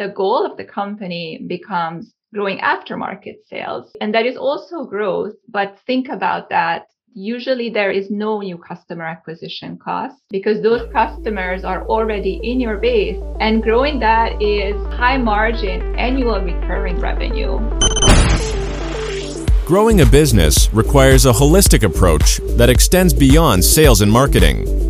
the goal of the company becomes growing aftermarket sales. And that is also growth. But think about that. Usually there is no new customer acquisition cost because those customers are already in your base and growing that is high margin annual recurring revenue. Growing a business requires a holistic approach that extends beyond sales and marketing.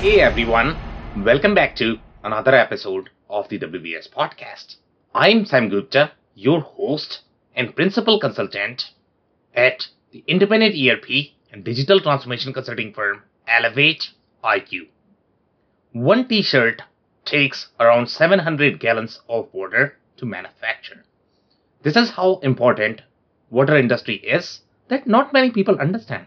Hey everyone, welcome back to another episode of the WBS podcast. I'm Sam Gupta, your host and principal consultant at the independent ERP and digital transformation consulting firm Elevate IQ. One t shirt takes around 700 gallons of water to manufacture. This is how important water industry is that not many people understand.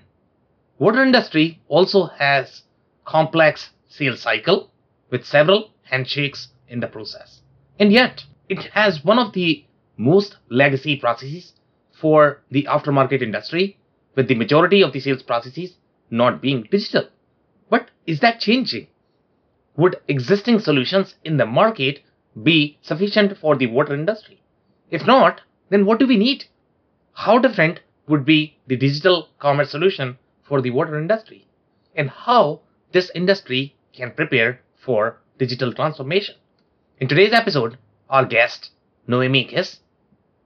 Water industry also has complex sales cycle with several handshakes in the process. And yet, it has one of the most legacy processes for the aftermarket industry, with the majority of the sales processes not being digital. But is that changing? Would existing solutions in the market be sufficient for the water industry? If not, then what do we need? How different would be the digital commerce solution for the water industry? And how this industry can prepare for digital transformation. In today's episode, our guest, Noemi Kiss,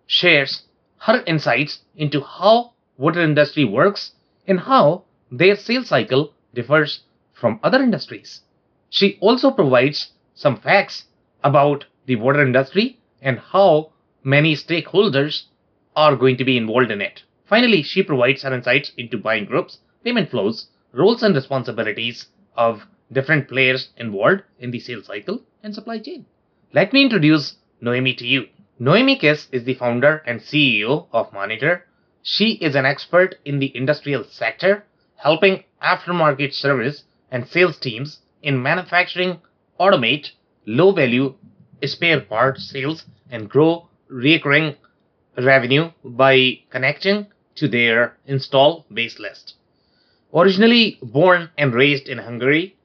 shares her insights into how water industry works and how their sales cycle differs from other industries. She also provides some facts about the water industry and how many stakeholders are going to be involved in it. Finally, she provides her insights into buying groups, payment flows, roles and responsibilities of different players involved in the sales cycle and supply chain. Let me introduce Noemi to you. Noemi Kiss is the founder and CEO of Monitor. She is an expert in the industrial sector, helping aftermarket service and sales teams in manufacturing, automate low value spare part sales, and grow recurring revenue by connecting to their install base list. Originally born and raised in Hungary,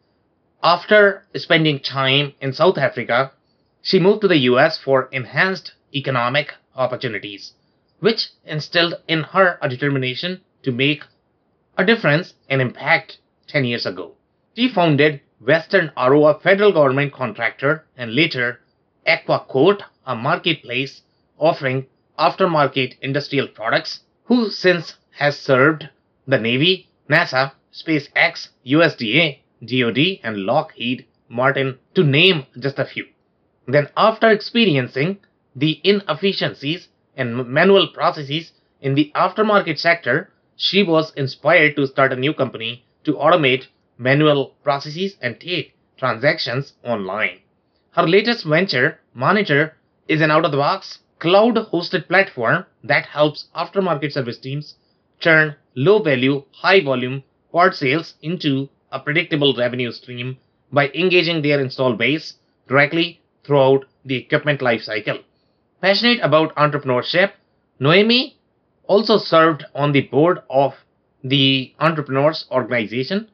after spending time in South Africa, she moved to the US for enhanced economic opportunities, which instilled in her a determination to make a difference and impact 10 years ago. She founded Western RO, federal government contractor, and later Aquaquote, a marketplace offering aftermarket industrial products, who since has served the Navy, NASA, SpaceX, USDA, DoD, and Lockheed Martin, to name just a few. Then, after experiencing the inefficiencies and manual processes in the aftermarket sector, she was inspired to start a new company to automate manual processes and take transactions online. Her latest venture, Monitor, is an out of the box cloud hosted platform that helps aftermarket service teams turn low value, high volume part sales into a predictable revenue stream by engaging their install base directly throughout the equipment lifecycle. Passionate about entrepreneurship, Noemi also served on the board of the Entrepreneurs Organization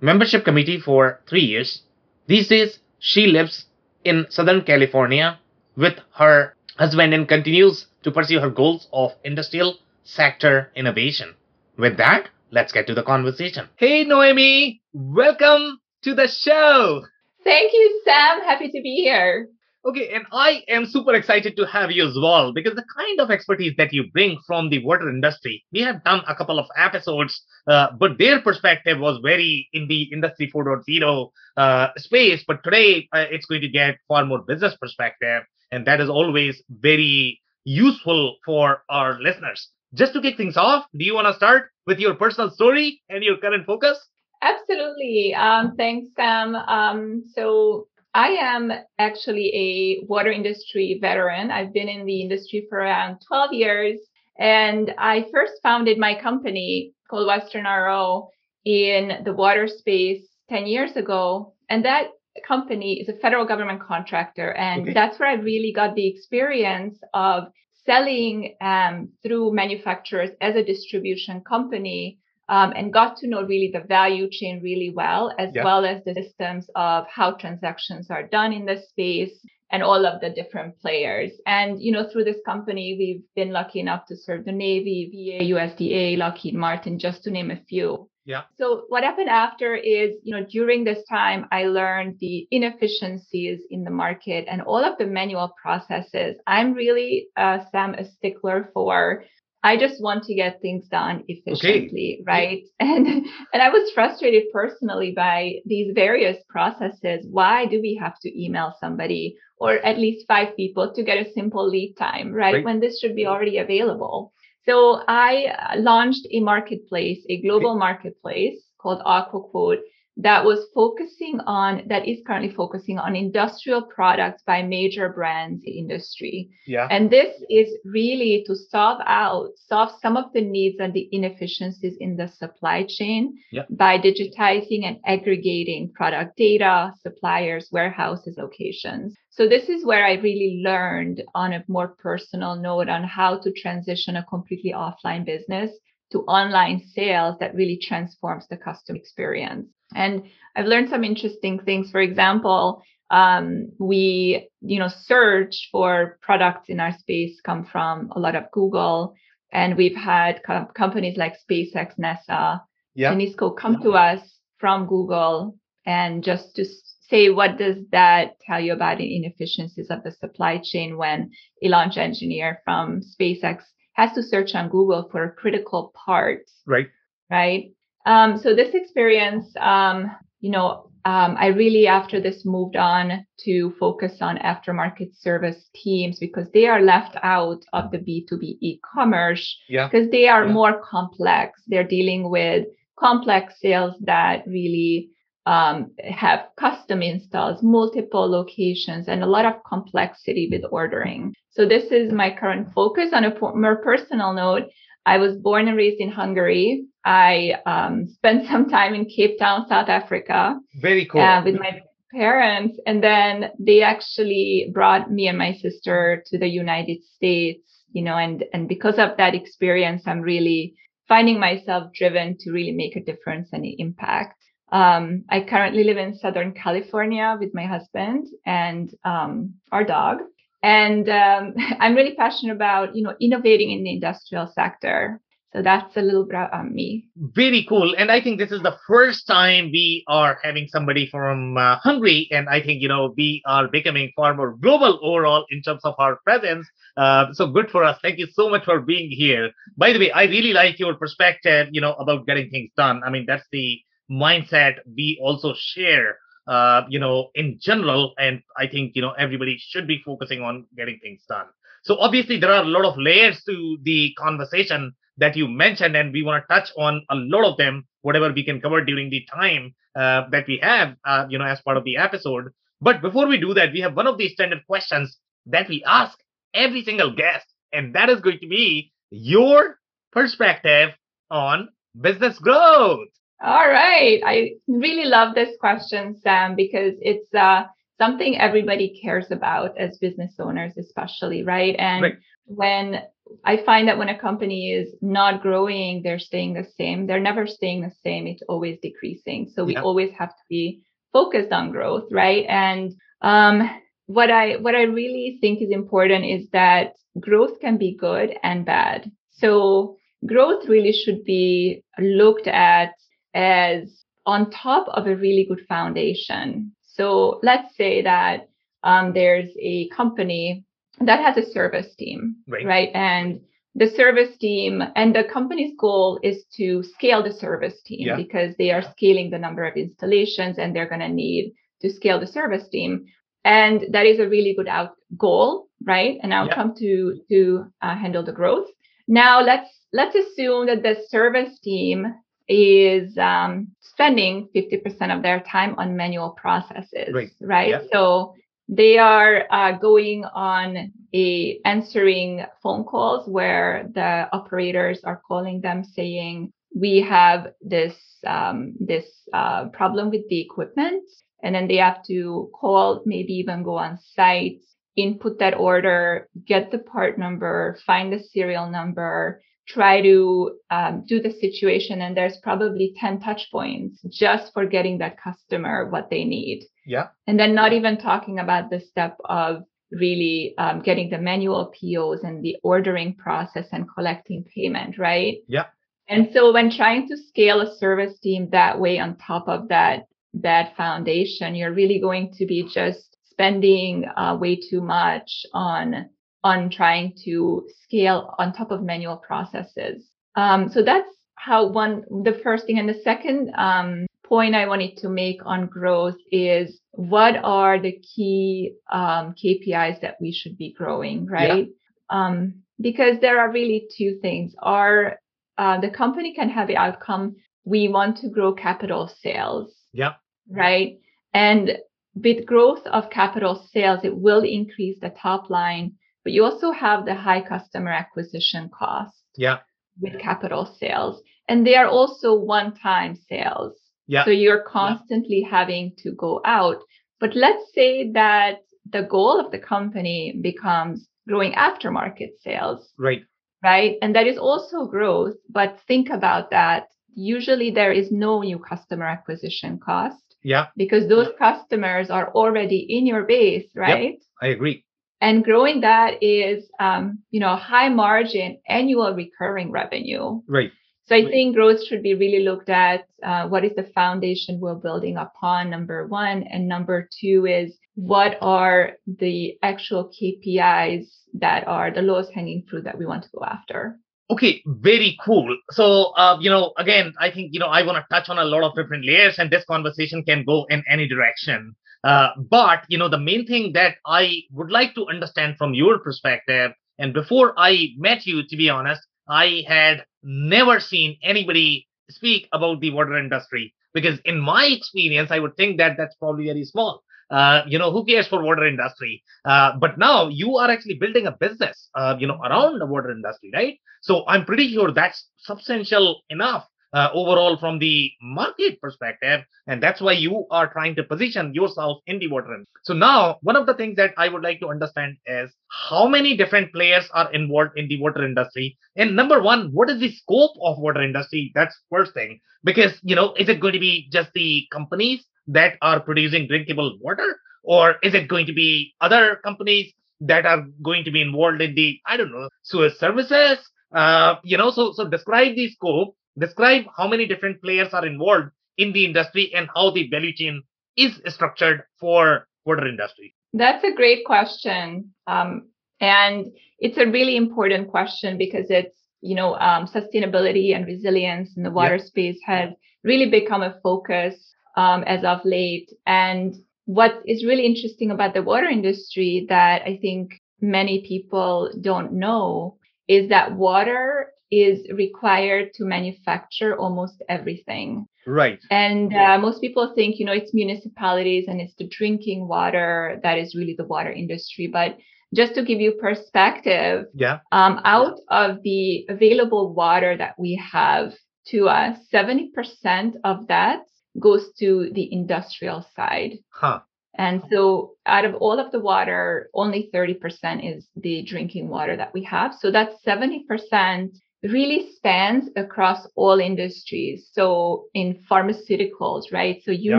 membership committee for three years. These days, she lives in Southern California with her husband and continues to pursue her goals of industrial sector innovation. With that, let's get to the conversation. Hey, Noemi, welcome to the show. Thank you, Sam. Happy to be here. Okay, and I am super excited to have you as well because the kind of expertise that you bring from the water industry, we have done a couple of episodes, uh, but their perspective was very in the industry 4.0 uh, space. But today uh, it's going to get far more business perspective, and that is always very useful for our listeners. Just to kick things off, do you want to start with your personal story and your current focus? Absolutely. Um, thanks, Sam. Um, so I am actually a water industry veteran. I've been in the industry for around 12 years. And I first founded my company called Western RO in the water space 10 years ago. And that company is a federal government contractor. And okay. that's where I really got the experience of selling um, through manufacturers as a distribution company um, and got to know really the value chain really well, as yeah. well as the systems of how transactions are done in the space and all of the different players. And, you know, through this company, we've been lucky enough to serve the Navy, VA, USDA, Lockheed Martin, just to name a few. Yeah. So what happened after is, you know, during this time, I learned the inefficiencies in the market and all of the manual processes. I'm really, uh, Sam, a stickler for I just want to get things done efficiently, okay. right? And and I was frustrated personally by these various processes. Why do we have to email somebody or at least five people to get a simple lead time, right? right. When this should be already available. So I launched a marketplace, a global marketplace called AquaQuote that was focusing on that is currently focusing on industrial products by major brands in industry. Yeah. And this is really to solve out solve some of the needs and the inefficiencies in the supply chain yeah. by digitizing and aggregating product data, suppliers, warehouses, locations. So this is where I really learned on a more personal note on how to transition a completely offline business to online sales that really transforms the customer experience. And I've learned some interesting things. For example, um, we, you know, search for products in our space come from a lot of Google, and we've had co- companies like SpaceX, NASA, yeah. Tenisco come to us from Google, and just to say what does that tell you about the inefficiencies of the supply chain when a launch engineer from SpaceX has to search on Google for critical parts. Right. Right. Um, so this experience, um, you know, um, I really after this moved on to focus on aftermarket service teams because they are left out of the B2B e-commerce yeah. because they are yeah. more complex. They're dealing with complex sales that really um, have custom installs, multiple locations, and a lot of complexity with ordering. So this is my current focus. On a more personal note, I was born and raised in Hungary. I um, spent some time in Cape Town, South Africa. Very cool. Uh, with my parents, and then they actually brought me and my sister to the United States. You know, and and because of that experience, I'm really finding myself driven to really make a difference and an impact. Um, I currently live in Southern California with my husband and um, our dog. And um, I'm really passionate about, you know, innovating in the industrial sector. So that's a little bit on me. Very cool. And I think this is the first time we are having somebody from uh, Hungary. And I think, you know, we are becoming far more global overall in terms of our presence. Uh, so good for us. Thank you so much for being here. By the way, I really like your perspective, you know, about getting things done. I mean, that's the mindset we also share uh, you know in general and i think you know everybody should be focusing on getting things done. So obviously there are a lot of layers to the conversation that you mentioned and we want to touch on a lot of them whatever we can cover during the time uh, that we have uh, you know as part of the episode. But before we do that we have one of the standard questions that we ask every single guest and that is going to be your perspective on business growth all right. I really love this question, Sam, because it's uh, something everybody cares about as business owners, especially, right? And right. when I find that when a company is not growing, they're staying the same. They're never staying the same. It's always decreasing. So we yeah. always have to be focused on growth, right? And um, what I what I really think is important is that growth can be good and bad. So growth really should be looked at as on top of a really good foundation. So let's say that um, there's a company that has a service team, right. right? And the service team and the company's goal is to scale the service team yeah. because they are scaling the number of installations and they're going to need to scale the service team. And that is a really good out goal, right? An outcome yeah. to to uh, handle the growth. Now let's let's assume that the service team is um, spending 50% of their time on manual processes, Right. right? Yeah. So they are uh, going on a answering phone calls where the operators are calling them saying, we have this um, this uh, problem with the equipment, and then they have to call, maybe even go on site, input that order, get the part number, find the serial number, try to um, do the situation, and there's probably 10 touch points just for getting that customer what they need. Yeah. And then not even talking about the step of really um, getting the manual POs and the ordering process and collecting payment, right? Yeah. And so when trying to scale a service team that way on top of that bad foundation, you're really going to be just spending uh, way too much on on trying to scale on top of manual processes. Um, so that's how one the first thing, and the second um, point I wanted to make on growth is what are the key um, KPIs that we should be growing, right? Um, because there are really two things. Are uh, the company can have the outcome we want to grow capital sales, Yeah. right? And with growth of capital sales, it will increase the top line, but you also have the high customer acquisition cost Yeah. with capital sales. And they are also one time sales. Yeah. So you're constantly having to go out. But let's say that the goal of the company becomes growing aftermarket sales, Right. right? And that is also growth. But think about that. Usually there is no new customer acquisition cost Yeah. because those customers are already in your base, right? Yep. I agree. And growing that is, um, you know, high margin annual recurring revenue. Right. So I Right. think growth should be really looked at. Uh, what is the foundation we're building upon? Number one, and number two is what are the actual KPIs that are the lowest hanging fruit that we want to go after? Okay, very cool. So, uh, you know, again, I think, you know, I want to touch on a lot of different layers and this conversation can go in any direction. Uh, but, you know, the main thing that I would like to understand from your perspective, and before I met you, to be honest, I had never seen anybody speak about the water industry because in my experience, I would think that that's probably very small. Uh, you know, who cares for water industry? Uh, but now you are actually building a business, uh, you know, around the water industry, right? So I'm pretty sure that's substantial enough uh, overall from the market perspective. And that's why you are trying to position yourself in the water. So now one of the things that I would like to understand is how many different players are involved in the water industry. And number one, what is the scope of water industry? That's first thing. Because, you know, is it going to be just the companies that are producing drinkable water? Or is it going to be other companies that are going to be involved in the, I don't know, sewage services? Uh, you know, so so describe the scope, describe how many different players are involved in the industry and how the value chain is structured for water industry. That's a great question. Um, and it's a really important question because it's, you know, um, sustainability and resilience in the water space has really become a focus um, as of late. And what is really interesting about the water industry that I think many people don't know is that water is required to manufacture almost everything. Right. And uh, most people think, you know, it's municipalities and it's the drinking water that is really the water industry. But just to give you perspective, Yeah. um, out of the available water that we have to us, 70% of that goes to the industrial side. Huh. And so out of all of the water, only 30% is the drinking water that we have. So that 70% really spans across all industries. So in pharmaceuticals, right? So you Yeah.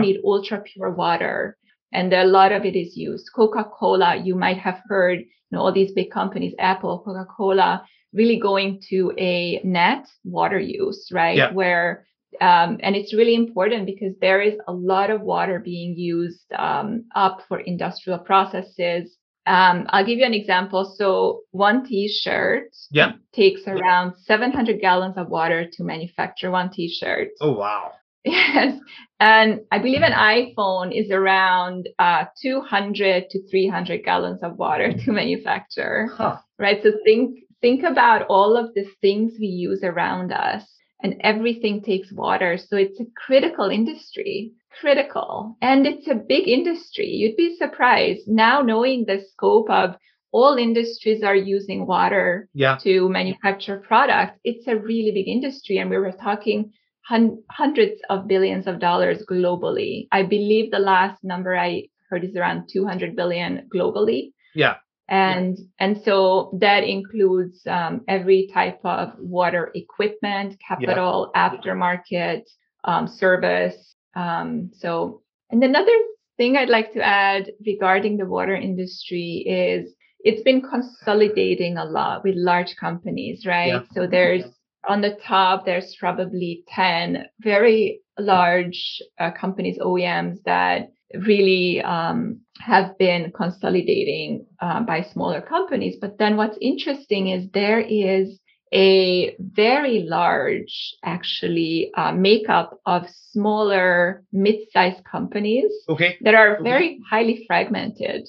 need ultra pure water and a lot of it is used. Coca-Cola, you might have heard, you know, all these big companies, Apple, Coca-Cola, really going to a net water use, right? Yeah. Where um, and it's really important because there is a lot of water being used um, up for industrial processes. Um, I'll give you an example. So one T-shirt Yeah. takes around 700 gallons of water to manufacture one T-shirt. Oh wow. Yes, and I believe an iPhone is around uh, 200 to 300 gallons of water to manufacture Huh. right? So think think about all of the things we use around us and everything takes water. So it's a critical industry, critical. And it's a big industry. You'd be surprised now knowing the scope of all industries are using water Yeah. to manufacture products. It's a really big industry. And we were talking hun- hundreds of billions of dollars globally. I believe the last number I heard is around 200 billion globally. Yeah. And and so that includes um, every type of water equipment, capital, aftermarket, um, service. Um, so and another thing I'd like to add regarding the water industry is it's been consolidating a lot with large companies, right? Yeah. So there's on the top, there's probably 10 very large uh, companies, OEMs that really um, have been consolidating uh, by smaller companies. But then what's interesting is there is a very large, actually, uh, makeup of smaller, mid-sized companies Okay. that are Okay. very highly fragmented.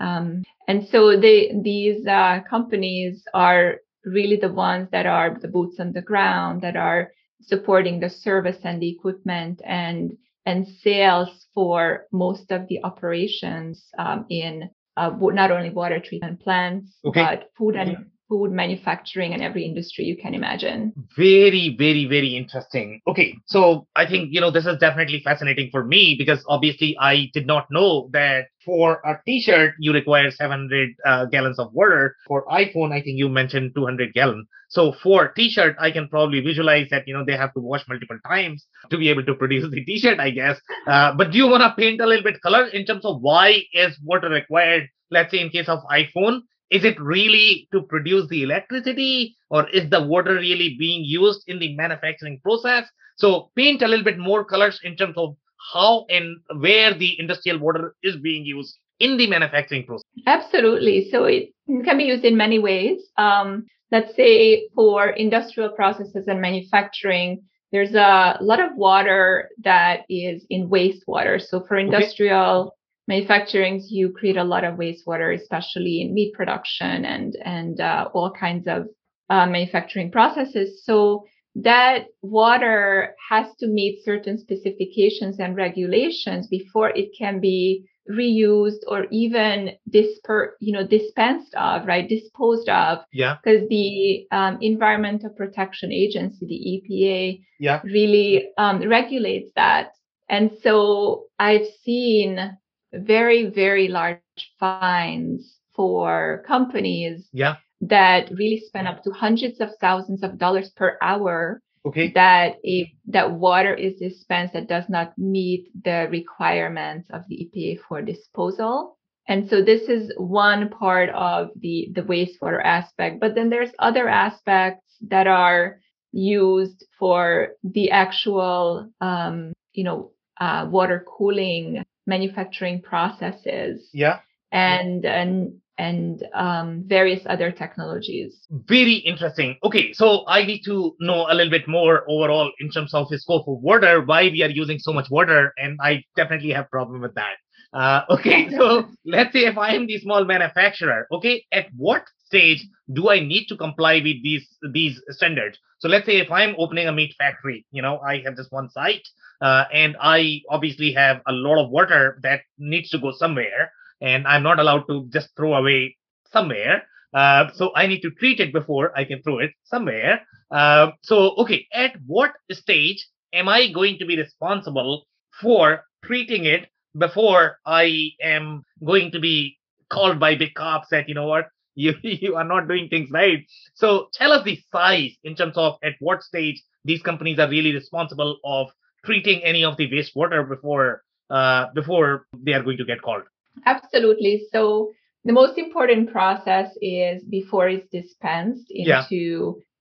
Um, and so they, these uh, companies are really the ones that are the boots on the ground, that are supporting the service and the equipment and and sales for most of the operations um, in uh, not only water treatment plants, Okay. but food and Okay. Food manufacturing and every industry you can imagine. Very, very, very interesting. Okay, so I think you know this is definitely fascinating for me because obviously I did not know that for a T-shirt you require 700 uh, gallons of water. For iPhone, I think you mentioned 200 gallon. So for T-shirt, I can probably visualize that you know they have to wash multiple times to be able to produce the T-shirt, I guess. Uh, but do you want to paint a little bit color in terms of why is water required? Let's say in case of iPhone, is it really to produce the electricity or is the water really being used in the manufacturing process so paint a little bit more colors in terms of how and where the industrial water is being used in the manufacturing process Absolutely. So it can be used in many ways. Um, let's say for industrial processes and manufacturing, there's a lot of water that is in wastewater. So for industrial manufacturing, you create a lot of wastewater, especially in meat production and and uh, all kinds of uh, manufacturing processes. So that water has to meet certain specifications and regulations before it can be reused or even disper, you know, dispensed of, right, disposed of, yeah because the um, Environmental Protection Agency, the EPA, yeah really um, regulates that. And so I've seen very, very large fines for companies yeah that really spend up to hundreds of thousands of dollars per hour okay that if that water is dispensed that does not meet the requirements of the EPA for disposal. And so this is one part of the the wastewater aspect. But then there's other aspects that are used for the actual um, you know uh, water cooling manufacturing processes yeah. and and and um, various other technologies. very interesting. Okay so i need to know a little bit more overall in terms of the scope of water why we are using so much water and i definitely have problem with that. Uh, okay so let's say if i am the small manufacturer okay at what stage do i need to comply with these these standards so let's say if i'm opening a meat factory you know i have this one site uh, and i obviously have a lot of water that needs to go somewhere and i'm not allowed to just throw away somewhere uh, so I need to treat it before I can throw it somewhere. Uh, so, okay, at what stage am I going to be responsible for treating it before I am going to be called by big cops that, you know what, you, you are not doing things right. So, tell us the size in terms of at what stage these companies are really responsible of treating any of the wastewater before uh, before they are going to get called. Absolutely. So the most important process is before it's dispensed Yeah.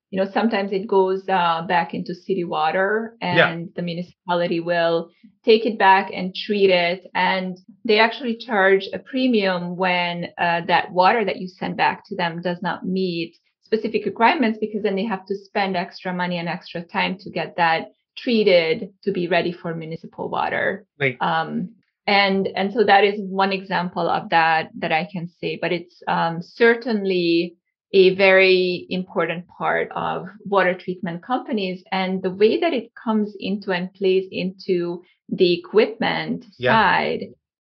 You know, sometimes it goes uh, back into city water and Yeah. the municipality will take it back and treat it. And they actually charge a premium when uh, that water that you send back to them does not meet specific requirements because then they have to spend extra money and extra time to get that treated to be ready for municipal water. Right. Um, and and so that is one example of that that I can say. But it's um, certainly a very important part of water treatment companies. And the way that it comes into and plays into the equipment yeah. side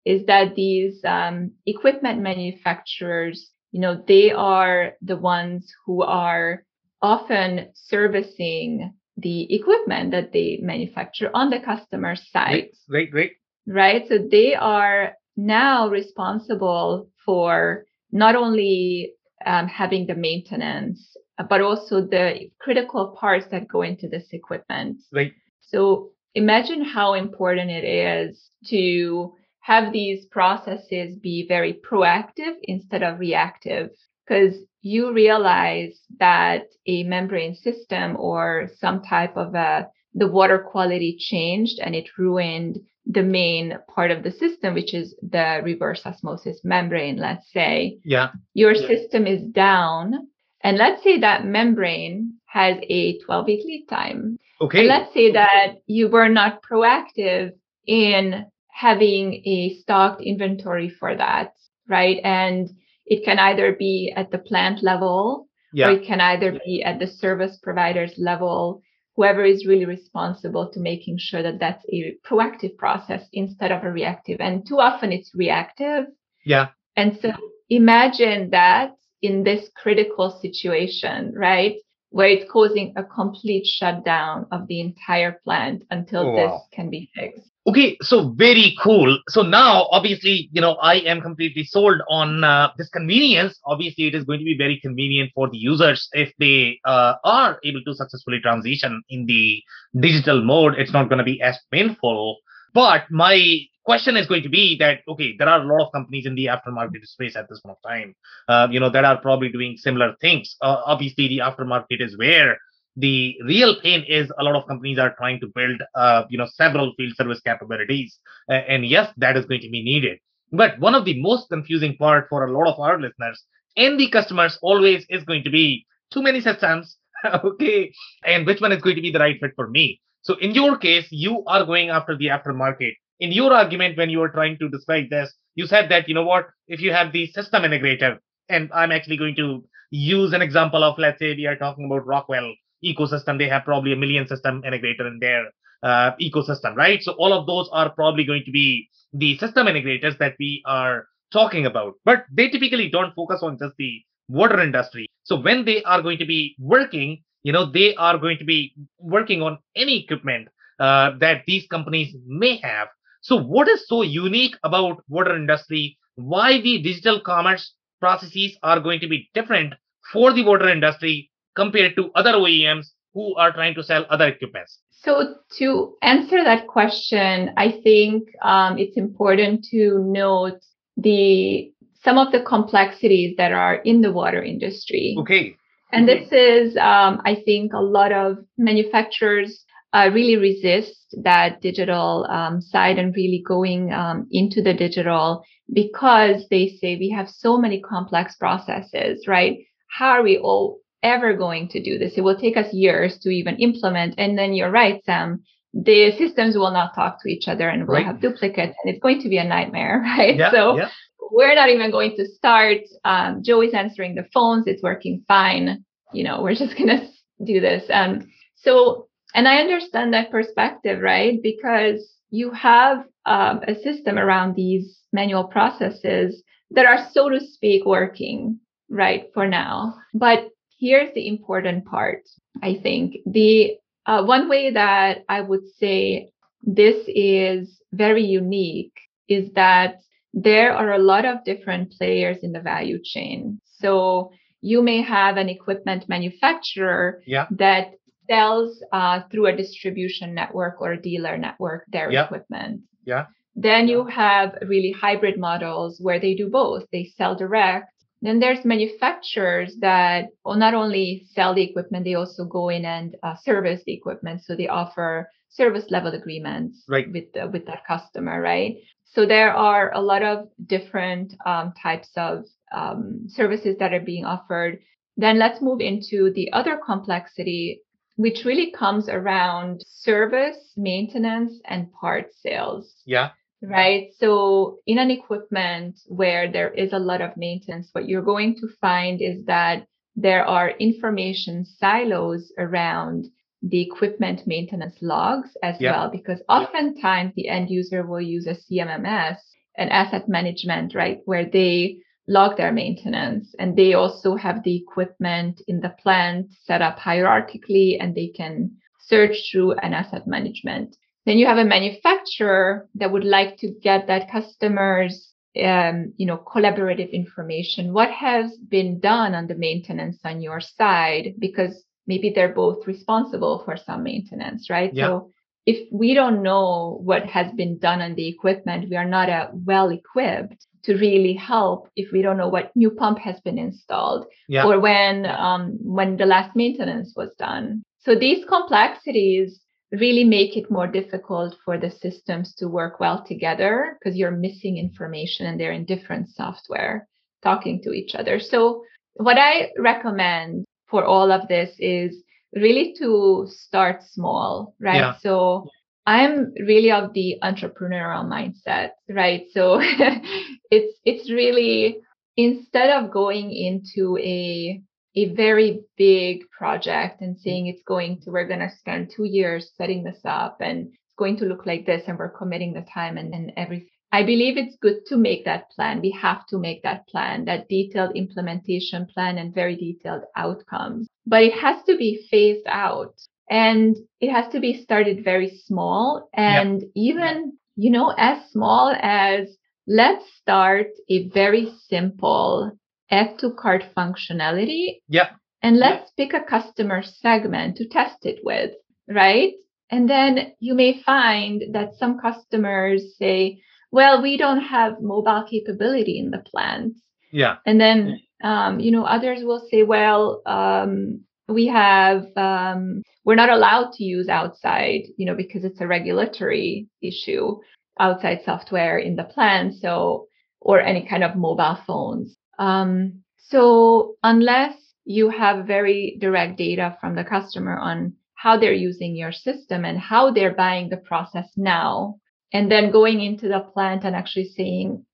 is that these um, equipment manufacturers, you know, they are the ones who are often servicing the equipment that they manufacture on the customer side. Right, right, right. Right. So they are now responsible for not only um, having the maintenance, but also the critical parts that go into this equipment. Right. So imagine how important it is to have these processes be very proactive instead of reactive because you realize that a membrane system or some type of a the water quality changed and it ruined the main part of the system, which is the reverse osmosis membrane, let's say. Yeah. Your yeah. system is down. And let's say that membrane has a 12 week lead time. Okay. And let's say that you were not proactive in having a stocked inventory for that, right? And it can either be at the plant level yeah. or it can either be at the service provider's level whoever is really responsible to making sure that that's a proactive process instead of a reactive. And too often it's reactive. Yeah. And so imagine that in this critical situation right where it's causing a complete shutdown of the entire plant until oh, this can be fixed Okay, so very cool. So now, obviously, you know, I am completely sold on uh, this convenience. Obviously, it is going to be very convenient for the users if they uh, are able to successfully transition in the digital mode. It's not going to be as painful. But my question is going to be that okay, there are a lot of companies in the aftermarket space at this point of time, uh, you know, that are probably doing similar things. Uh, obviously, the aftermarket is where the real pain is a lot of companies are trying to build uh, you know several field service capabilities and yes that is going to be needed but one of the most confusing part for a lot of our listeners and the customers always is going to be too many systems okay and which one is going to be the right fit for me so in your case you are going after the aftermarket in your argument when you were trying to describe this you said that you know what if you have the system integrator and i'm actually going to use an example of let's say we are talking about rockwell ecosystem. They have probably a million system integrator in their uh, ecosystem, right? So all of those are probably going to be the system integrators that we are talking about, but they typically don't focus on just the water industry. So when they are going to be working, you know, they are going to be working on any equipment uh, that these companies may have. So what is so unique about water industry? Why the digital commerce processes are going to be different for the water industry compared to other OEMs who are trying to sell other equipments? So to answer that question, I think um, it's important to note the some of the complexities that are in the water industry. Okay. And this is, um, I think, a lot of manufacturers uh, really resist that digital um, side and really going um, into the digital because they say we have so many complex processes, right? How are we all ever going to do this. It will take us years to even implement. And then you're right, Sam. The systems will not talk to each other and we'll right. have duplicates and it's going to be a nightmare, right? Yeah, so yeah. we're not even going to start. Um, Joey's answering the phones. It's working fine. You know, we're just going to do this. Um, so, and I understand that perspective, right? Because you have um, a system around these manual processes that are, so to speak, working right for now. But here's the important part, I think. The uh, one way that I would say this is very unique is that there are a lot of different players in the value chain. So you may have an equipment manufacturer yeah. that sells uh, through a distribution network or a dealer network their yeah. equipment. Yeah. Then you have really hybrid models where they do both. They sell direct then there's manufacturers that will not only sell the equipment, they also go in and uh, service the equipment. So they offer service level agreements right. with the, with that customer, right? So there are a lot of different um, types of um, services that are being offered. Then let's move into the other complexity, which really comes around service, maintenance, and part sales. Yeah right? So in an equipment where there is a lot of maintenance, what you're going to find is that there are information silos around the equipment maintenance logs as Yeah. well, because oftentimes the end user will use a CMMS, an asset management, right, where they log their maintenance and they also have the equipment in the plant set up hierarchically and they can search through an asset management. Then you have a manufacturer that would like to get that customer's um, you know, collaborative information. What has been done on the maintenance on your side? Because maybe they're both responsible for some maintenance, right? Yeah. So if we don't know what has been done on the equipment, we are not uh, well equipped to really help if we don't know what new pump has been installed Yeah. or when um, when the last maintenance was done. So these complexities really make it more difficult for the systems to work well together because you're missing information and they're in different software talking to each other. So what I recommend for all of this is really to start small, right? Yeah. So I'm really of the entrepreneurial mindset, right? So it's it's really instead of going into a a very big project and saying it's going to we're going to spend two years setting this up and it's going to look like this and we're committing the time and, and everything i believe it's good to make that plan. We have to make that plan that detailed implementation plan and very detailed outcomes. But it has to be phased out and it has to be started very small and even you know as small as let's start a very simple add to cart functionality Yeah. and let's pick a customer segment to test it with, right? And then you may find that some customers say, well, we don't have mobile capability in the plant. Yeah. And then, um, you know, others will say, well, um, we have, um, we're not allowed to use outside, you know, because it's a regulatory issue, outside software in the plant. So, or any kind of mobile phones. Um, so unless you have very direct data from the customer on how they're using your system and how they're buying the process now, and then going into the plant and actually saying,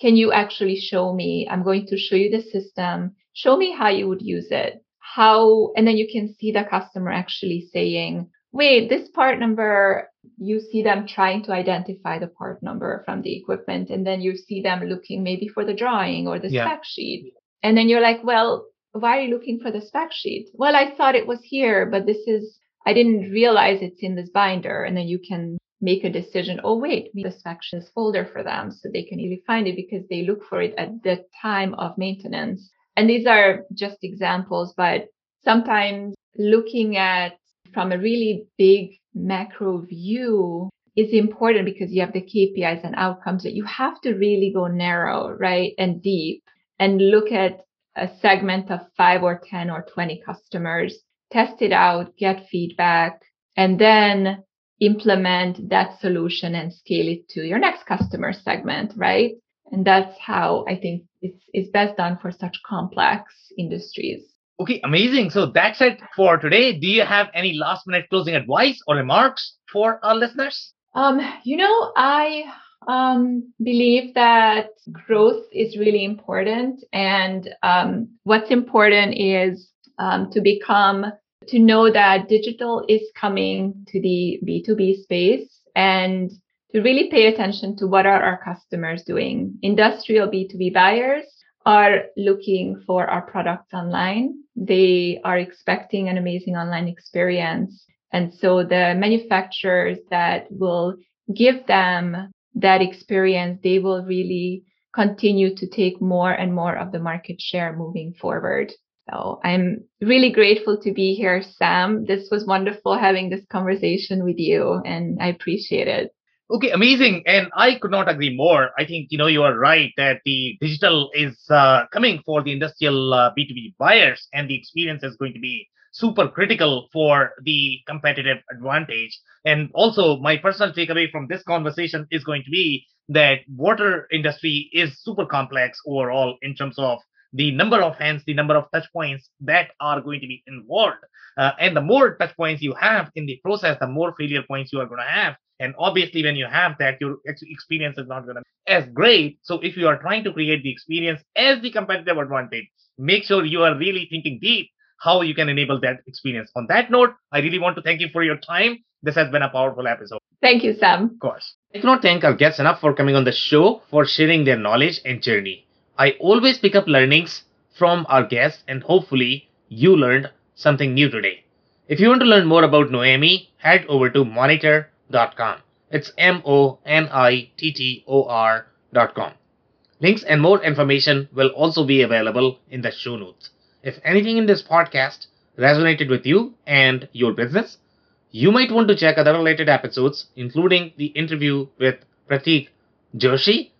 can you actually show me? I'm going to show you the system. Show me how you would use it. How, and then you can see the customer actually saying, wait, this part number, you see them trying to identify the part number from the equipment. And then you see them looking maybe for the drawing or the Yeah. spec sheet. And then you're like, well, why are you looking for the spec sheet? Well, I thought it was here, but this is, I didn't realize it's in this binder. And then you can make a decision. Oh, wait, the spec sheet is folder for them so they can easily find it because they look for it at the time of maintenance. And these are just examples, but sometimes looking at from a really big macro view is important because you have the KPIs and outcomes that you have to really go narrow, right? And deep and look at a segment of five or 10 or 20 customers, test it out, get feedback, and then implement that solution and scale it to your next customer segment, right? And that's how I think it's, it's best done for such complex industries. Okay, amazing. So that's it for today. Do you have any last minute closing advice or remarks for our listeners? Um, you know, I um, believe that growth is really important. And um, what's important is um, to become, to know that digital is coming to the B2B space and to really pay attention to what are our customers doing. Industrial B2B buyers are looking for our products online. They are expecting an amazing online experience. And so the manufacturers that will give them that experience, they will really continue to take more and more of the market share moving forward. So I'm really grateful to be here, Sam. This was wonderful having this conversation with you, and I appreciate it. Okay, amazing. And I could not agree more. I think, you know, you are right that the digital is uh, coming for the industrial uh, B2B buyers and the experience is going to be super critical for the competitive advantage. And also my personal takeaway from this conversation is going to be that water industry is super complex overall in terms of the number of hands, the number of touch points that are going to be involved. Uh, and the more touch points you have in the process, the more failure points you are going to have And obviously, when you have that, your experience is not going to be as great. So if you are trying to create the experience as the competitive advantage, make sure you are really thinking deep how you can enable that experience. On that note, I really want to thank you for your time. This has been a powerful episode. Thank you, Sam. Of course. I cannot thank our guests enough for coming on the show, for sharing their knowledge and journey. I always pick up learnings from our guests, and hopefully, you learned something new today. If you want to learn more about Noemi, head over to monittor.com. It's M O N I T T O R.com. Links and more information will also be available in the show notes. If anything in this podcast resonated with you and your business, you might want to check other related episodes, including the interview with Pratik Joshi,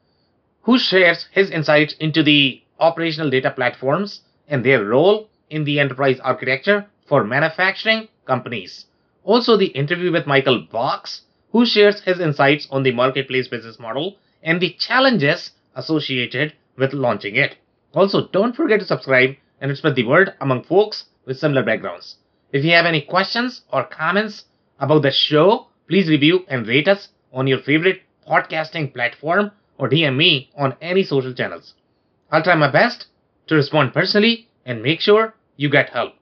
who shares his insights into the operational data platforms and their role in the enterprise architecture for manufacturing companies. Also, the interview with Michael Box, who shares his insights on the marketplace business model and the challenges associated with launching it. Also, don't forget to subscribe and spread the word among folks with similar backgrounds. If you have any questions or comments about the show, please review and rate us on your favorite podcasting platform or DM me on any social channels. I'll try my best to respond personally and make sure you get help.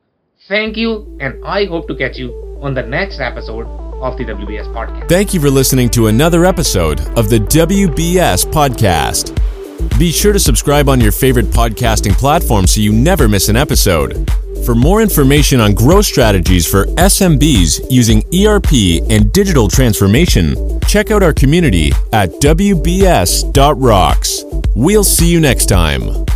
Thank you, and I hope to catch you on the next episode of the WBS Podcast. Thank you for listening to another episode of the WBS Podcast. Be sure to subscribe on your favorite podcasting platform so you never miss an episode. For more information on growth strategies for SMBs using ERP and digital transformation, check out our community at WBS.rocks. We'll see you next time.